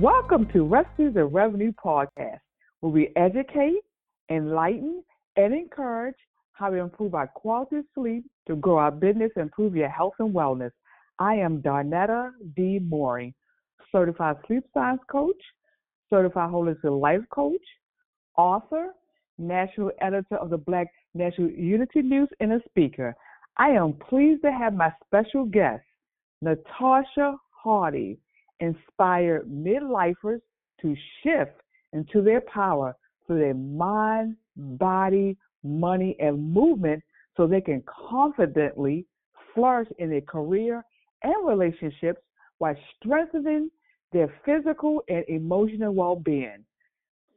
Welcome to Recipes of Revenue podcast, where we educate, enlighten, and encourage how to improve our quality of sleep to grow our business and improve your health and wellness. I am Darnetta D. Mooring, certified sleep science coach, certified holistic life coach, author, national editor of the Black National Unity News, and a speaker. I am pleased to have my special guest, Natasha Hardy, inspire midlifers to shift into their power through their mind, body, money, and movement so they can confidently flourish in their career and relationships while strengthening their physical and emotional well being.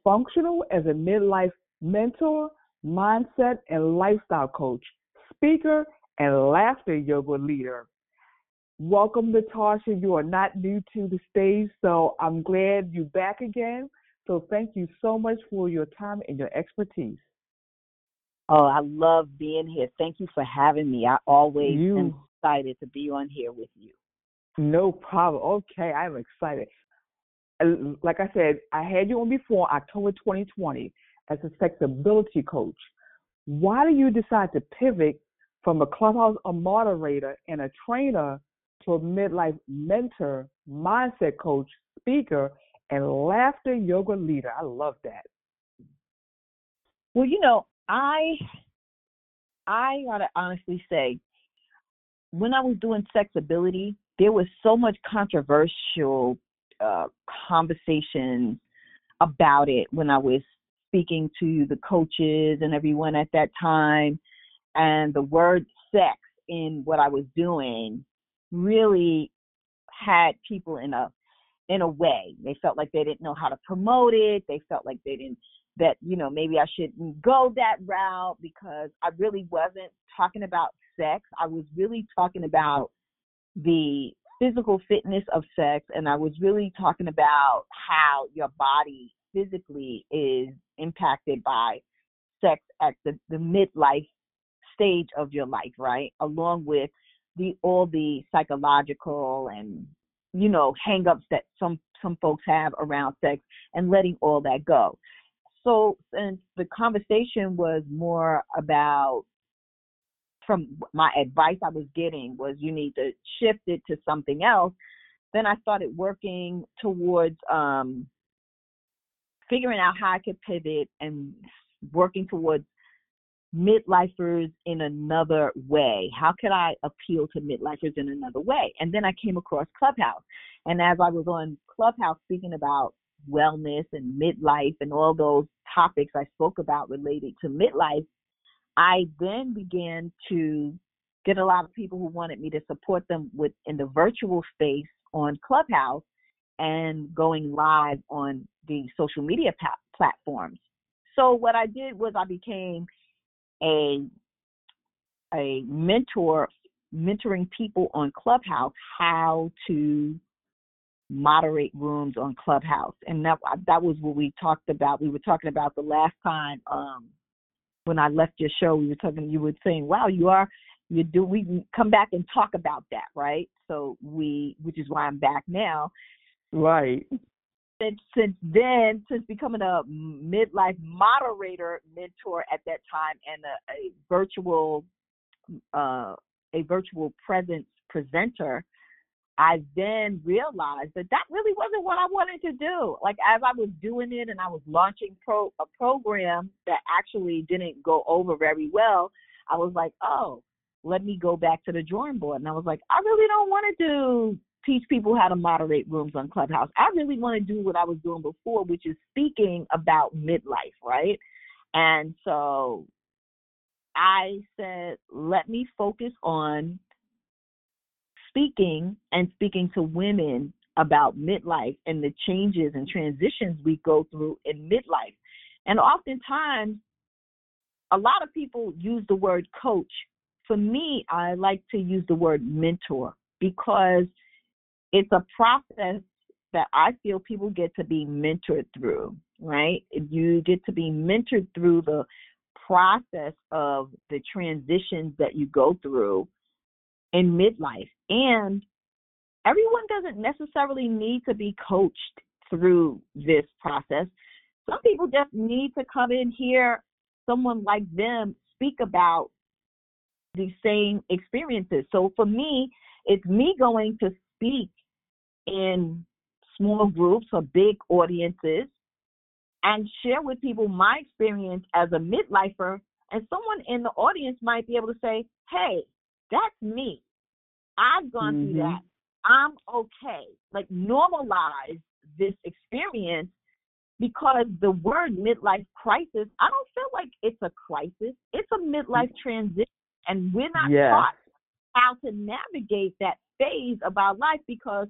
Functional as a midlife mentor, mindset, and lifestyle coach, speaker, and laughter yoga leader. Welcome, Natasha. You are not new to the stage, so I'm glad you're back again. So thank you so much for your time and your expertise. Oh, I love being here. Thank you for having me. I always you, am excited to be on here with you. No problem. Okay, I'm excited. Uh, like I said, I had you on before October 2020 as a sexability coach. Why do you decide to pivot from a clubhouse a moderator and a trainer to a midlife mentor, mindset coach, speaker, and laughter yoga leader? I love that. Well, you know, I I gotta honestly say, when I was doing sexability, there was so much controversial uh, conversation about it when I was speaking to the coaches and everyone at that time, and the word sex in what I was doing really had people in a in a way. They felt like they didn't know how to promote it. They felt like they didn't that you know maybe I shouldn't go that route because I really wasn't talking about sex. I was really talking about the physical fitness of sex and I was really talking about how your body physically is impacted by sex at the, the midlife stage of your life, right? Along with the all the psychological and you know hangups that some some folks have around sex and letting all that go. So since the conversation was more about from my advice I was getting was you need to shift it to something else, then I started working towards um, figuring out how I could pivot and working towards midlifers in another way. How could I appeal to midlifers in another way? And then I came across Clubhouse. And as I was on Clubhouse speaking about wellness and midlife and all those topics I spoke about related to midlife, I then began to get a lot of people who wanted me to support them with in the virtual space on Clubhouse and going live on the social media pa- platforms. So what I did was I became a a mentor mentoring people on Clubhouse how to moderate rooms on Clubhouse, and that that was what we talked about. We were talking about the last time um, when I left your show. We were talking. You were saying, "Wow, you are you do." We come back and talk about that, right? So we, which is why I'm back now. Right. Since since then, since becoming a midlife moderator mentor at that time and a, a virtual uh, a virtual presence presenter, I then realized that that really wasn't what I wanted to do. Like as I was doing it and I was launching pro a program that actually didn't go over very well, I was like, oh, let me go back to the drawing board. And I was like, I really don't want to do teach people how to moderate rooms on Clubhouse. I really want to do what I was doing before, which is speaking about midlife, right? And so I said, let me focus on speaking and speaking to women about midlife and the changes and transitions we go through in midlife. And oftentimes, a lot of people use the word coach. For me, I like to use the word mentor because it's a process that I feel people get to be mentored through, right? You get to be mentored through the process of the transitions that you go through in midlife. And everyone doesn't necessarily need to be coached through this process. Some people just need to come in here, someone like them speak about the same experiences. So for me, it's me going to speak in small groups or big audiences and share with people my experience as a midlifer. And someone in the audience might be able to say, hey, that's me. I've gone mm-hmm. through that. I'm okay. Like normalize this experience because the word midlife crisis, I don't feel like it's a crisis. It's a midlife transition. And we're not yes. taught how to navigate that phase of our life because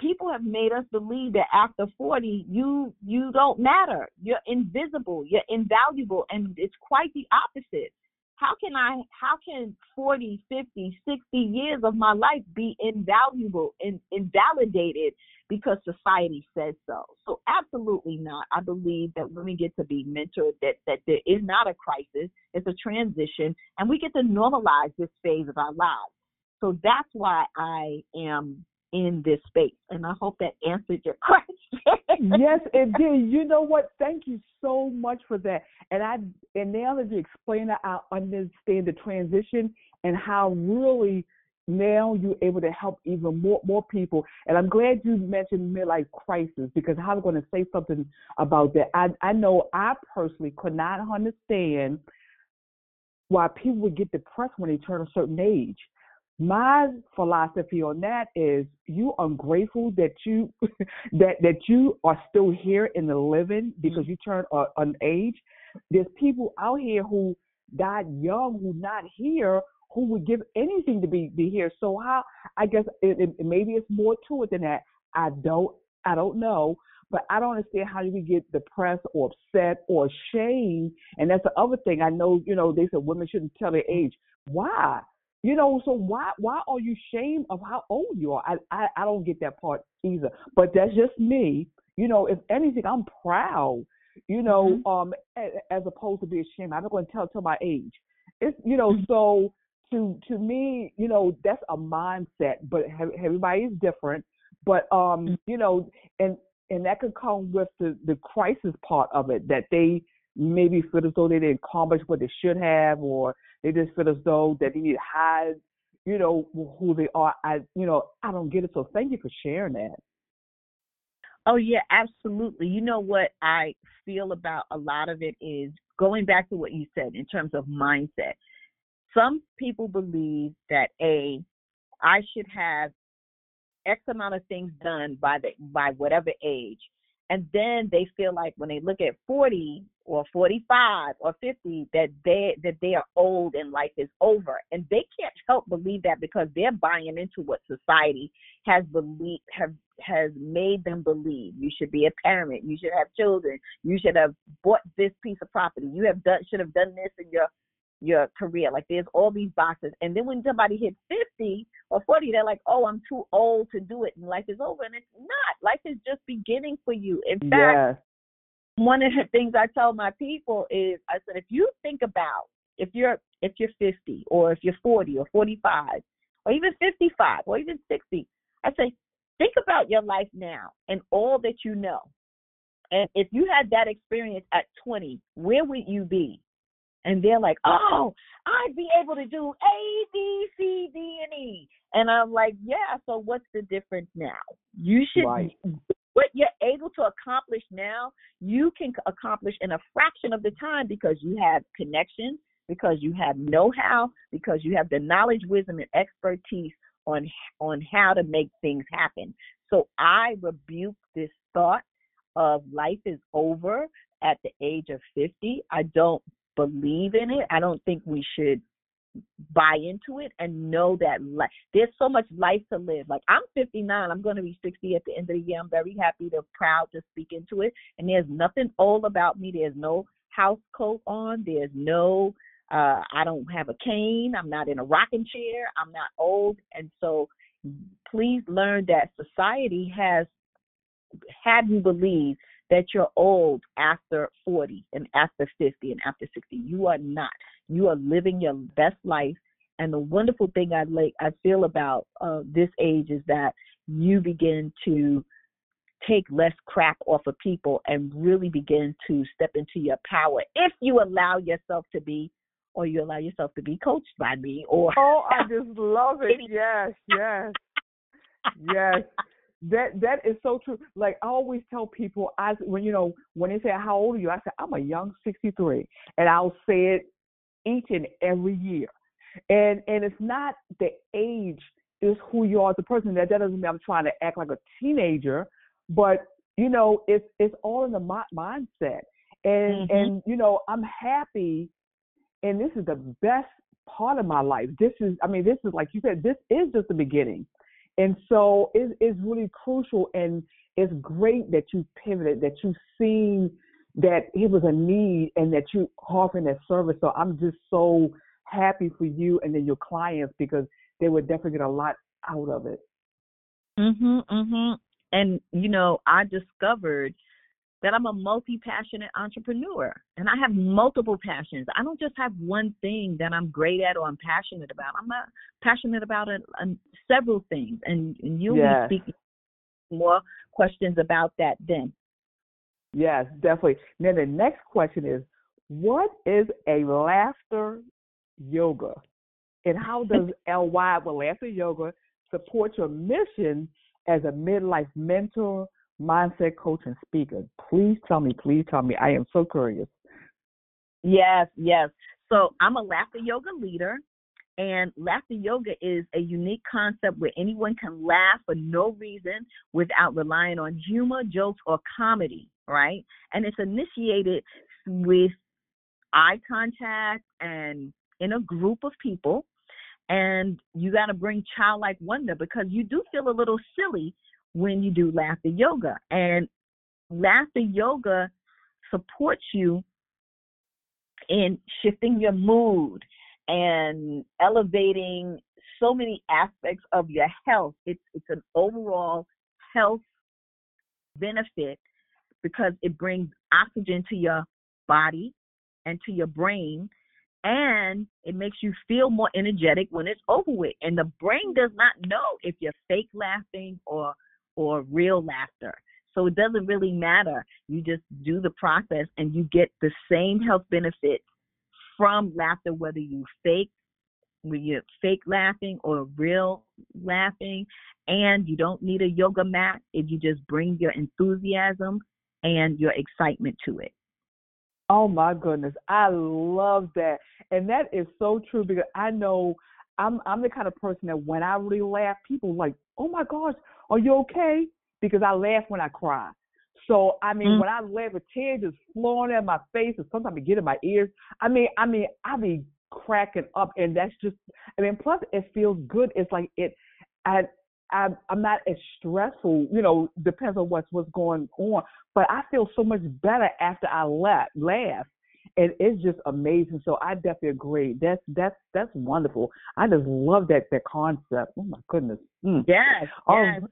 people have made us believe that after 40 you you don't matter you're invisible you're invaluable and it's quite the opposite how can I, how can 40, 50, 60 years of my life be invaluable and invalidated because society says so? So absolutely not. I believe that women get to be mentored, that, that there is not a crisis, it's a transition, and we get to normalize this phase of our lives. So that's why I am in this space. And I hope that answered your question. yes, it did. You know what? Thank you so much for that. And I and now that you explain it, I understand the transition and how really now you're able to help even more more people. And I'm glad you mentioned midlife crisis because I was going to say something about that. I I know I personally could not understand why people would get depressed when they turn a certain age my philosophy on that is you ungrateful that you that that you are still here in the living because mm-hmm. you turned a, an age there's people out here who died young who not here who would give anything to be be here so how i guess it, it, maybe it's more to it than that i don't i don't know but I don't understand how you get depressed or upset or ashamed. And that's the other thing. I know, you know, they said women shouldn't tell their age. Why? You know, so why why are you ashamed of how old you are? I, I I don't get that part either. But that's just me. You know, if anything, I'm proud. You know, mm-hmm. um, as opposed to be ashamed. I'm not going to tell tell my age. It's you know, mm-hmm. so to to me, you know, that's a mindset. But everybody's different. But um, mm-hmm. you know, and and that could come with the the crisis part of it that they maybe feel as though they didn't accomplish what they should have, or they just feel as though that they need to hide, you know, who they are. I, you know, I don't get it. So thank you for sharing that. Oh yeah, absolutely. You know what I feel about a lot of it is going back to what you said in terms of mindset. Some people believe that a I should have X amount of things done by the by whatever age. And then they feel like when they look at 40 or 45 or 50 that they that they are old and life is over. And they can't help believe that because they're buying into what society has believed have has made them believe. You should be a parent. You should have children. You should have bought this piece of property. You have done should have done this in your your career like there's all these boxes and then when somebody hits 50 or 40 they're like oh i'm too old to do it and life is over and it's not life is just beginning for you in fact one of the things I tell my people is I said if you think about if you're if you're 50 or if you're 40 or 45 or even 55 or even 60, I say think about your life now and all that you know. And if you had that experience at 20, where would you be? And they're like, oh, I'd be able to do A, B, C, D, and E. And I'm like, yeah, so what's the difference now? You should right what you're able to accomplish now, you can accomplish in a fraction of the time because you have connections, because you have know-how, because you have the knowledge, wisdom, and expertise on on how to make things happen. So I rebuke this thought of life is over at the age of 50. I don't believe in it. I don't think we should buy into it and know that life, there's so much life to live. Like I'm 59, I'm going to be 60 at the end of the year. I'm very happy to proud to speak into it. And there's nothing old about me. There's no house coat on. There's no uh I don't have a cane. I'm not in a rocking chair. I'm not old. And so please learn that society has had you believe that you're old after 40 and after 50 and after 60. You are not. You are living your best life. And the wonderful thing I like I feel about uh, this age is that you begin to take less crap off of people and really begin to step into your power if you allow yourself to be or you allow yourself to be coached by me or Oh, I just love it. Yes, yes. yes. That that is so true. Like I always tell people, I when you know when they say how old are you, I say I'm a young 63, and I'll say it each and every year. And and it's not the age, it's who you are as a person. That that doesn't mean I'm trying to act like a teenager, but you know it's it's all in the mindset. And Mhm. and you know I'm happy, and this is the best part of my life. This is I mean this is like you said, this is just the beginning. And so it, it's really crucial and it's great that you pivoted, that you've seen that it was a need and that you offering that service. So I'm just so happy for you and then your clients because they would definitely get a lot out of it. Mhm, mhm. And you know, I discovered that I'm a multi-passionate entrepreneur, and I have multiple passions. I don't just have one thing that I'm great at or I'm passionate about. I'm uh, passionate about it, um, several things, and, and you'll Yes. be speaking more questions about that then. Yes, definitely. Now the next question is, what is a laughter yoga, and how does LY with Laughter Yoga support your mission as a midlife mentor, mindset coach, and speaker? Please tell me. Please tell me. I am so curious. Yes, yes. So I'm a laughter yoga leader, and laughter yoga is a unique concept where anyone can laugh for no reason without relying on humor, jokes, or comedy, right? And it's initiated with eye contact and in a group of people. And you got to bring childlike wonder because you do feel a little silly when you do laughter yoga. And laughter yoga supports you in shifting your mood and elevating so many aspects of your health. It's it's an overall health benefit because it brings oxygen to your body and to your brain and it makes you feel more energetic when it's over with. And the brain does not know if you're fake laughing or or real laughter. So it doesn't really matter. You just do the process and you get the same health benefits from laughter, whether you fake when you're fake laughing or real laughing, and you don't need a yoga mat if you just bring your enthusiasm and your excitement to it. Oh my goodness, I love that, and that is so true because I know I'm I'm the kind of person that when I really laugh, people like, "Oh my gosh, are you okay?" Because I laugh when I cry. So I mean, Mm. when I laugh, a tear just flowing at my face, and sometimes it get in my ears. I mean, I mean, I be cracking up, and that's just. I mean, plus it feels good. It's like it. I I I'm not as stressful. You know, depends on what's what's going on. But I feel so much better after I laugh. Laugh. And it's just amazing. So I definitely agree. That's that's that's wonderful. I just love that that concept. Oh my goodness. Mm. Yes, Oh. yes.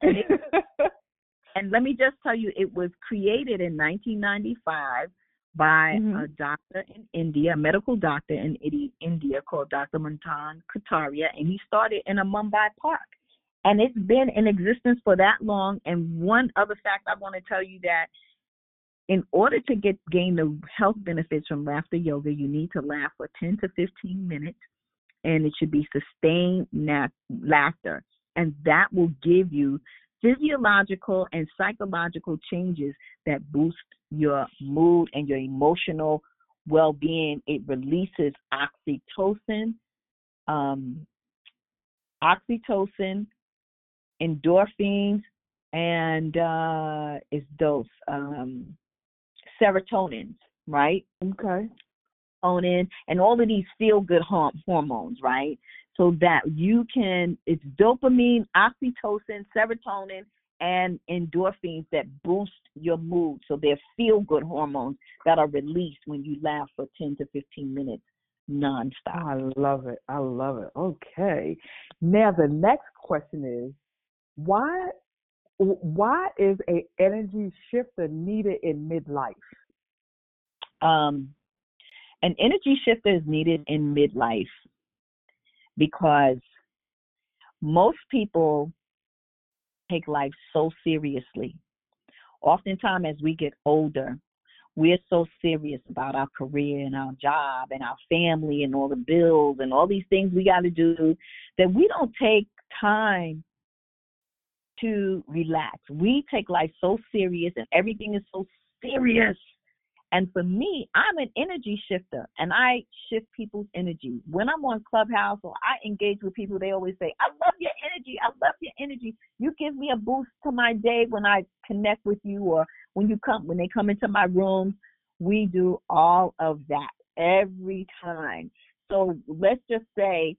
And, let me just tell you, it was created in 1995 by a Mhm. doctor in India, a medical doctor in India called Dr. Madan Kataria, and he started in a Mumbai park. And it's been in existence for that long. And one other fact I want to tell you that in order to get gain the health benefits from laughter yoga, you need to laugh for 10 to 15 minutes, and it should be sustained na- laughter, and that will give you physiological and psychological changes that boost your mood and your emotional well-being. It releases oxytocin, um, oxytocin, endorphins, and uh, it's those um, serotonins, right? okay. Serotonin, and all of these feel good hormones, right? So that you can, it's dopamine, oxytocin, serotonin, and endorphins that boost your mood. So they're feel good hormones that are released when you laugh for 10 to 15 minutes nonstop. I love it. I love it. Okay. Now the next question is why why is a energy shifter needed in midlife? um, an energy shifter is needed in midlife because most people take life so seriously. oftentimes as we get older, we're so serious about our career and our job and our family and all the bills and all these things we got to do that we don't take time to relax. We take life so serious and everything is so serious and for me, I'm an energy shifter and I shift people's energy. When I'm on Clubhouse or I engage with people, they always say, I love your energy. I love your energy. You give me a boost to my day when I connect with you or when you come, when they come into my room. We do all of that every time. So let's just say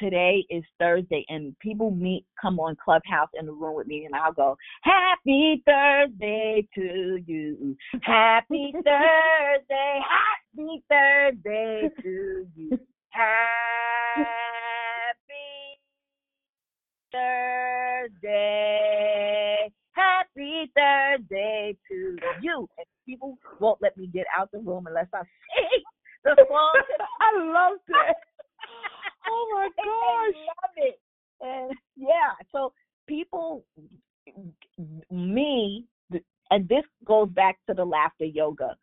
today is Thursday and people meet come on Clubhouse in the room with me and I'll go, Happy Thursday to you. Happy Thursday, happy Thursday to you. Happy Thursday. Happy Thursday to you. And people won't let me get out the room unless I sing the song. I love that. Oh my gosh. love it. And yeah, so people, me, and this goes back to the laughter yoga.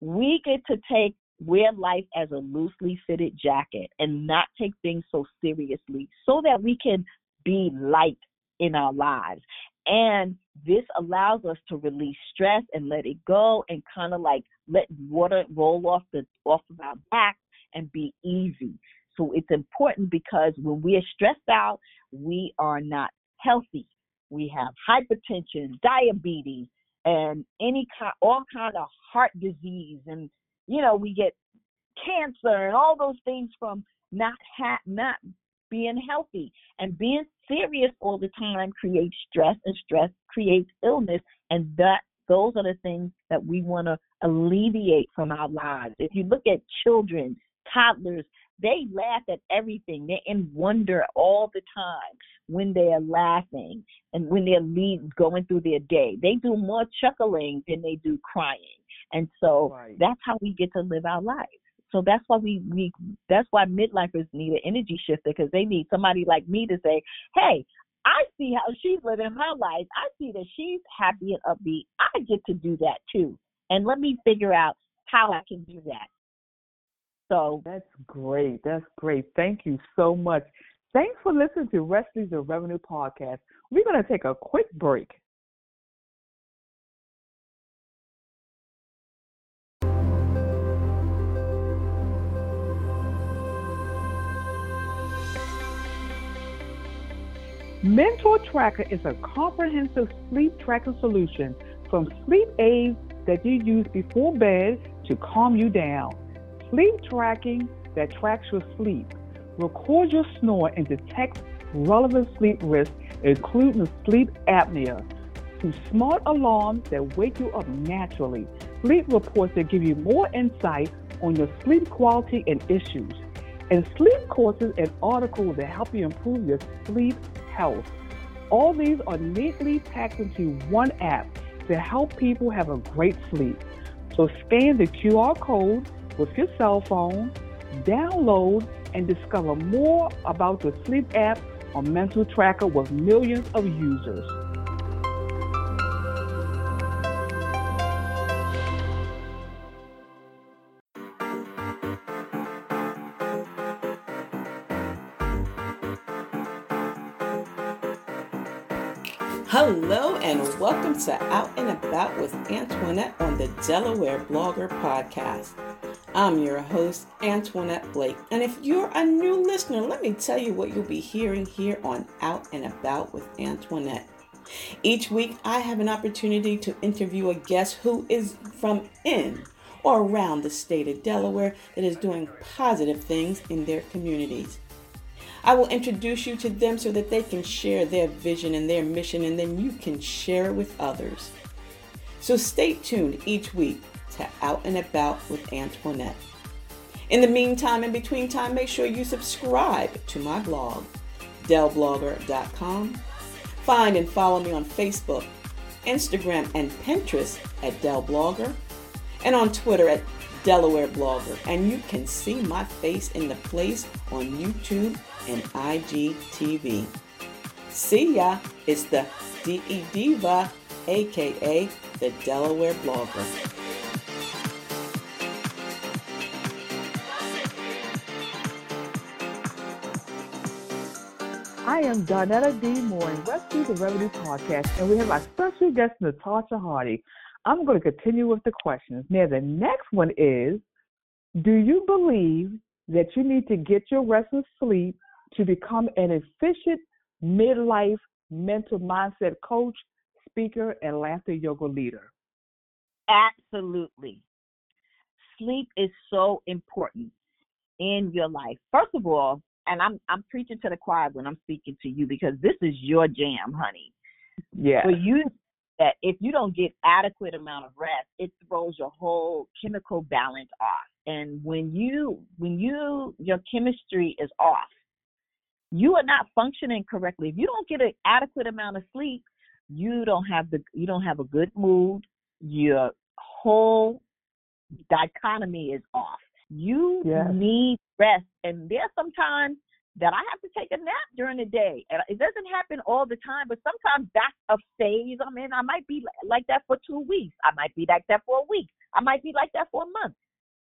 We get to take wear life as a loosely fitted jacket and not take things so seriously so that we can be light in our lives. And this allows us to release stress and let it go and kind of like let water roll off the off of our back and be easy. So it's important because when we are stressed out, we are not healthy. We have hypertension, diabetes, and any kind, all kind of heart disease, and you know we get cancer and all those things from not ha- not being healthy and being serious all the time creates stress, and stress creates illness, and that those are the things that we want to alleviate from our lives. If you look at children, toddlers, they laugh at everything. They're in wonder all the time when they are laughing and when they're lead, going through their day. They do more chuckling than they do crying. And so right. that's how we get to live our lives. So that's why we, we that's why midlifers need an energy shifter because they need somebody like me to say, Hey, I see how she's living her life. I see that she's happy and upbeat. I get to do that too. And let me figure out how I can do that. So that's great. That's great. Thank you so much. Thanks for listening to Recipes of Revenue podcast. We're going to take a quick break. Mentor Tracker is a comprehensive sleep tracking solution from sleep aids that you use before bed to calm you down sleep tracking that tracks your sleep, records your snore, and detects relevant sleep risks, including sleep apnea, to smart alarms that wake you up naturally, sleep reports that give you more insight on your sleep quality and issues, and sleep courses and articles that help you improve your sleep health. All these are neatly packed into one app to help people have a great sleep. So scan the QR code with your cell phone, download and discover more about the sleep app or mental tracker with millions of users. Hello and welcome to Out and About with Antoinette on the Delaware Blogger Podcast. I'm your host, Antoinette Blake. And if you're a new listener, let me tell you what you'll be hearing here on Out and About with Antoinette. Each week, I have an opportunity to interview a guest who is from in or around the state of Delaware that is doing positive things in their communities. I will introduce you to them so that they can share their vision and their mission, and then you can share it with others. So stay tuned each week to Out and About with Antoinette. In the meantime, in between time, make sure you subscribe to my blog, delblogger.com. Find and follow me on Facebook, Instagram, and Pinterest at delblogger, and on Twitter at Delaware Blogger. And you can see my face in the place on YouTube and IGTV. See ya, it's the DE Diva aka the Delaware Blogger. Am Donetta D. Moore, and Recipes of Revenue Podcast, and we have our special guest, Natasha Hardy. I'm going to continue with the questions. Now, the next one is Do you believe that you need to get your rest and sleep to become an efficient midlife mental mindset coach, speaker, and laughter yoga leader? Absolutely. Sleep is so important in your life. First of all, and I'm I'm preaching to the choir when I'm speaking to you because this is your jam, honey. Yeah. For you that if you don't get adequate amount of rest, it throws your whole chemical balance off. And when you when you your chemistry is off, you are not functioning correctly. If you don't get an adequate amount of sleep, you don't have the you don't have a good mood. Your whole dichotomy is off. You yes. need rest. And there's sometimes that I have to take a nap during the day. And it doesn't happen all the time, but sometimes that's a phase I'm in. I might be like that for two weeks. I might be like that for a week. I might be like that for a month.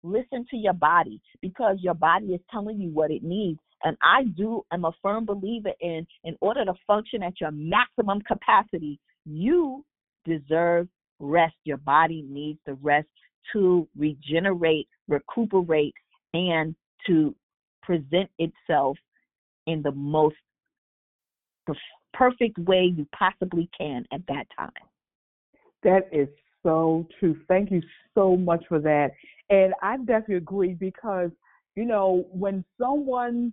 Listen to your body because your body is telling you what it needs. And I do am a firm believer in in order to function at your maximum capacity, you deserve rest. Your body needs the rest to regenerate, recuperate, and to present itself in the most perfect way you possibly can at that time. That is so true. Thank you so much for that. And I definitely agree because, you know, when someone,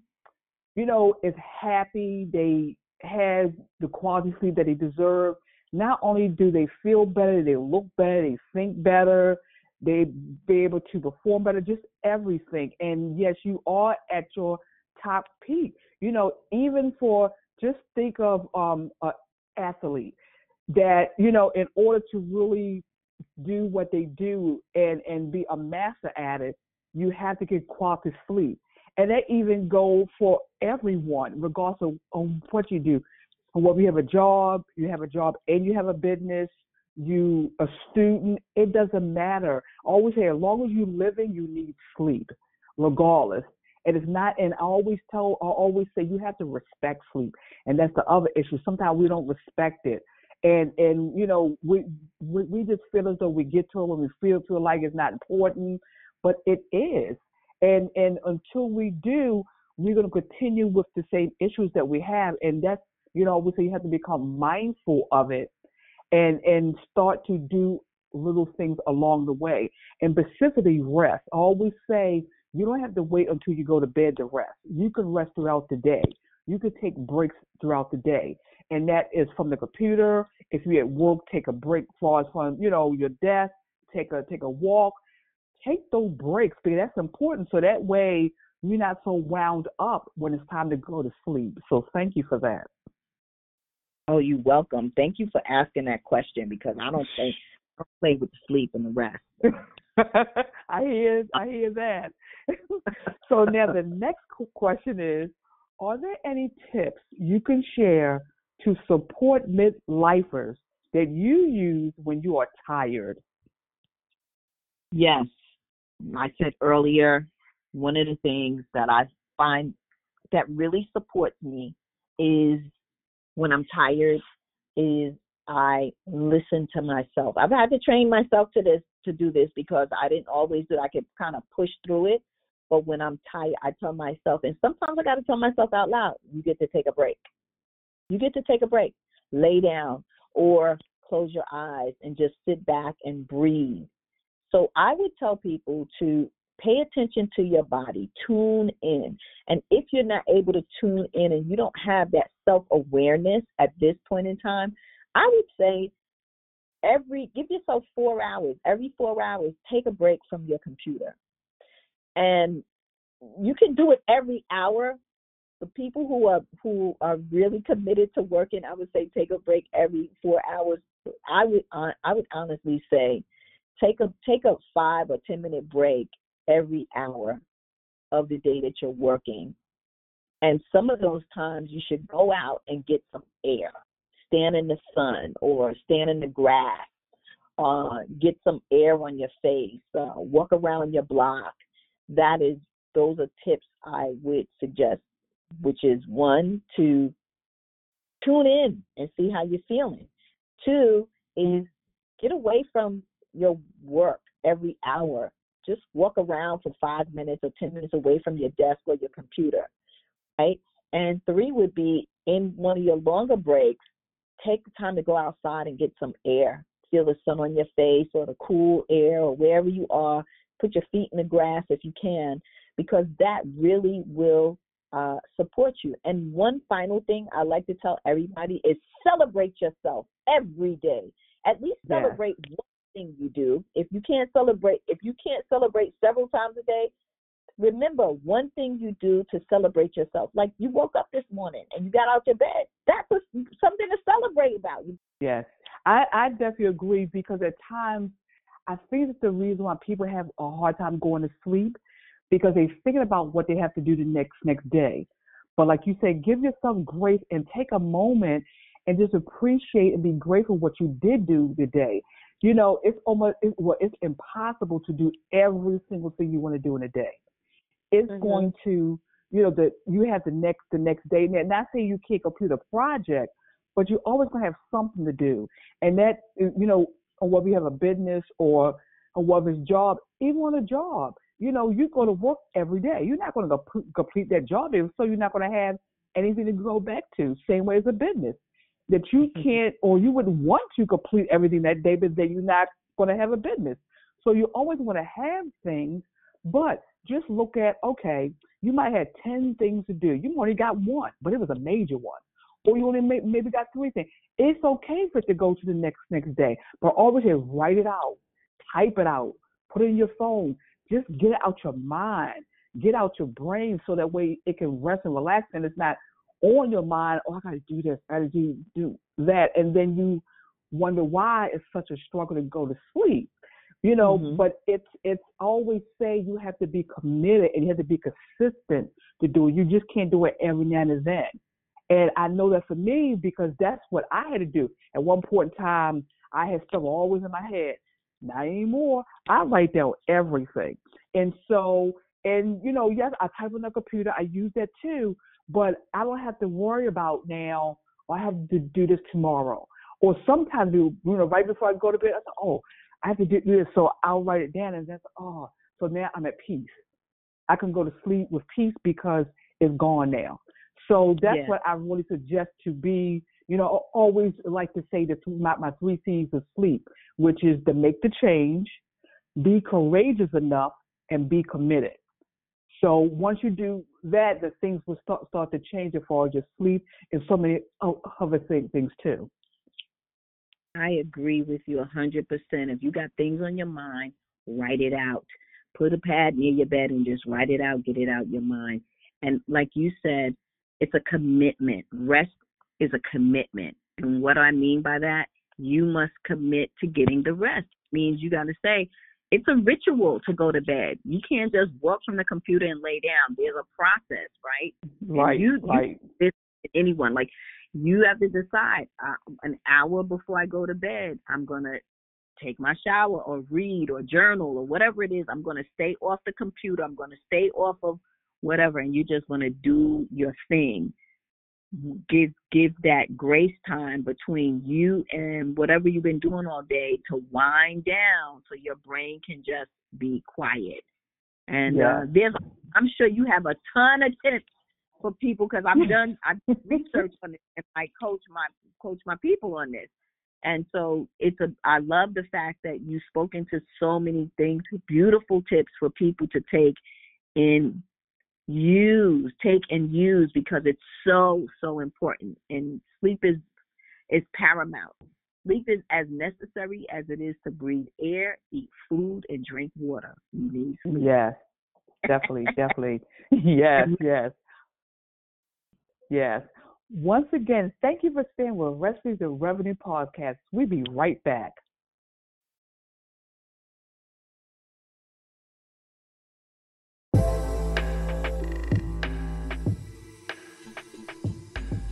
you know, is happy, they have the quality sleep that they deserve, not only do they feel better, they look better, they think better, they be able to perform better, just everything. And yes, you are at your top peak. You know, even for just think of um an athlete that, you know, in order to really do what they do and and be a master at it, you have to get quality sleep. And that even goes for everyone, regardless of, of what you do. Whether you have a job, you have a job and you have a business, you a student, it doesn't matter. always say as long as you're living, you need sleep, regardless. It's not, and I always tell, I always say you have to respect sleep, and that's the other issue. Sometimes we don't respect it, and and you know we we, we just feel as though we get to it when we feel feel like it's not important, but it is. And and until we do, we're going to continue with the same issues that we have, and that's you know we say you have to become mindful of it and and start to do little things along the way. And specifically rest. I always say you don't have to wait until you go to bed to rest. You can rest throughout the day. You can take breaks throughout the day. And that is from the computer. If you're at work, take a break far from, you know, your desk, take a take a walk. Take those breaks because that's important. So that way you're not so wound up when it's time to go to sleep. So thank you for that. Oh, you're welcome. Thank you for asking that question because I don't think I play with the sleep and the rest. I hear, I hear that. so now the next question is: Are there any tips you can share to support midlifers that you use when you are tired? Yes, I said earlier. One of the things that I find that really supports me is when I'm tired is I listen to myself. I've had to train myself to this to do this because I didn't always do it. I could kind of push through it. But when I'm tired, I tell myself, and sometimes I got to tell myself out loud, you get to take a break. You get to take a break, lay down, or close your eyes and just sit back and breathe. So I would tell people to pay attention to your body, tune in. And if you're not able to tune in and you don't have that self awareness at this point in time, I would say every give yourself four hours. Every four hours, take a break from your computer. And you can do it every hour. The people who are who are really committed to working, I would say take a break every four hours. I would I would honestly say take a take a five or ten minute break every hour of the day that you're working. And some of those times you should go out and get some air. stand in the sun or stand in the grass, uh, get some air on your face, uh, walk around your block. That is, those are tips I would suggest, which is one, to tune in and see how you're feeling. Two is get away from your work every hour. Just walk around for five minutes or 10 minutes away from your desk or your computer, right? And three would be in one of your longer breaks, take the time to go outside and get some air. Feel the sun on your face or the cool air or wherever you are. Put your feet in the grass if you can, because that really will uh, support you. And one final thing I like to tell everybody is celebrate yourself every day. At least celebrate yeah. You do. If you can't celebrate, if you can't celebrate several times a day, remember one thing you do to celebrate yourself. Like you woke up this morning and you got out your bed. That's something to celebrate about. Yes, I, I definitely agree because at times I think it's the reason why people have a hard time going to sleep because they're thinking about what they have to do the next next day. But like you said, give yourself grace and take a moment and just appreciate and be grateful what you did do today. You know, it's almost it's, well, it's impossible to do every single thing you want to do in a day. It's mm-hmm. going to, you know, that you have the next the next day. And not saying you can't complete a project, but you're always going to have something to do. And that, you know, whether you have a business or or whether it's job, even on a job, you know, you're going to work every day. You're not going to complete that job, so you're not going to have anything to go back to. Same way as a business that you mm-hmm. can't or you would want to complete everything that day, but then you're not going to have a business. So you always want to have things, but just look at okay, you might have ten things to do. You only got one, but it was a major one, or you only may, maybe got three things. It's okay for it to go to the next next day, but always write it out, type it out, put it in your phone. Just get it out your mind, get out your brain, so that way it can rest and relax, and it's not on your mind, oh, I got to do this, I got to do, do that. And then you wonder why it's such a struggle to go to sleep. You know, mm-hmm. but it's it's always say you have to be committed and you have to be consistent to do it. You just can't do it every now and then. And I know that for me because that's what I had to do. At one point in time, I had stuff always in my head. Not anymore. I write down everything. And so, and you know, yes, I type on the computer. I use that too. But I don't have to worry about now, oh, I have to do this tomorrow. Or sometimes, you know, right before I go to bed, I say, oh, I have to do this. So I'll write it down and that's, oh, so now I'm at peace. I can go to sleep with peace because it's gone now. So that's yeah. what I really suggest to be, you know, always like to say that my, my three C's of sleep, which is to make the change, be courageous enough, and be committed. So once you do that, the things will start start to change as far as your sleep and so many other things too. I agree with you a hundred percent. If you got things on your mind, write it out. Put a pad near your bed and just write it out, get it out your mind. And like you said, it's a commitment. Rest is a commitment. And what I mean by that, you must commit to getting the rest. It means you got to say, it's a ritual to go to bed. You can't just walk from the computer and lay down. There's a process, right? Right. And you, right. You, anyone like you have to decide uh, an hour before I go to bed, I'm gonna take my shower or read or journal or whatever it is. I'm gonna stay off the computer. I'm gonna stay off of whatever, and you're just gonna do your thing give give that grace time between you and whatever you've been doing all day to wind down so your brain can just be quiet and yeah. uh, there's i'm sure you have a ton of tips for people because i've done i've researched on it and i coach my coach my people on this and so it's a i love the fact that you've spoken to so many things beautiful tips for people to take in use, take and use because it's so, so important. And sleep is is paramount. Sleep is as necessary as it is to breathe air, eat food, and drink water. You need sleep. Yes, definitely, definitely. Yes, yes. Yes. Once again, thank you for staying with Recipes of Revenue podcast. We'll be right back.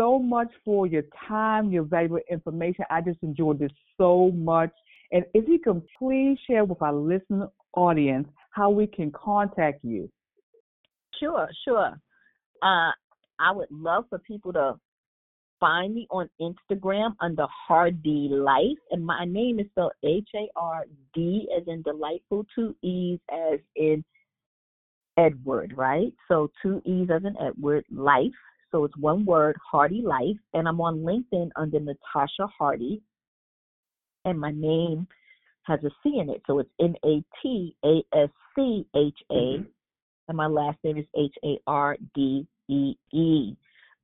so much for your time, your valuable information. I just enjoyed this so much. And if you can please share with our listening audience how we can contact you. Sure, sure. Uh, I would love for people to find me on Instagram under Hardee Life, and my name is spelled H A R D as in delightful, two E's as in Edward, right? So two E's as in Edward, Life. So it's one word, Hardee Life. And I'm on LinkedIn under Natascha Hardee. And my name has a C in it. So it's N A T A S C H A. Mm-hmm. And my last name is H A R D E E.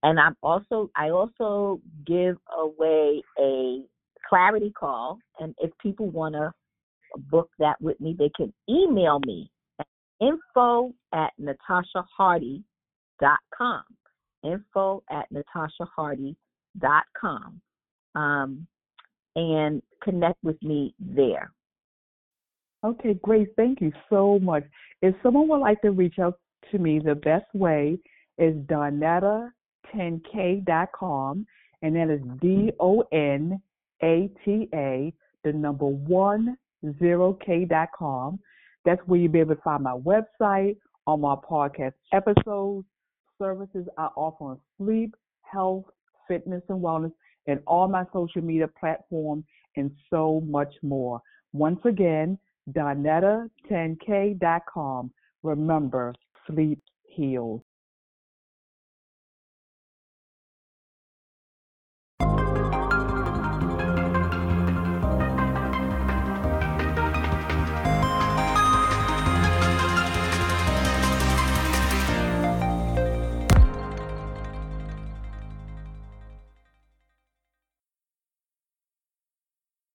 And I'm also I also give away a clarity call. And if people want to book that with me, they can email me at info at nataschahardee.com info at nataschahardee.com um, and connect with me there. Okay, great. Thank you so much. If someone would like to reach out to me, the best way is donata10k.com, and that is D O N A T A, the number one zero k.com. That's where you'll be able to find my website, all my podcast episodes, services I offer on sleep, health, fitness, and wellness, and all my social media platforms, and so much more. Once again, Donata10k.com. Remember, sleep heals.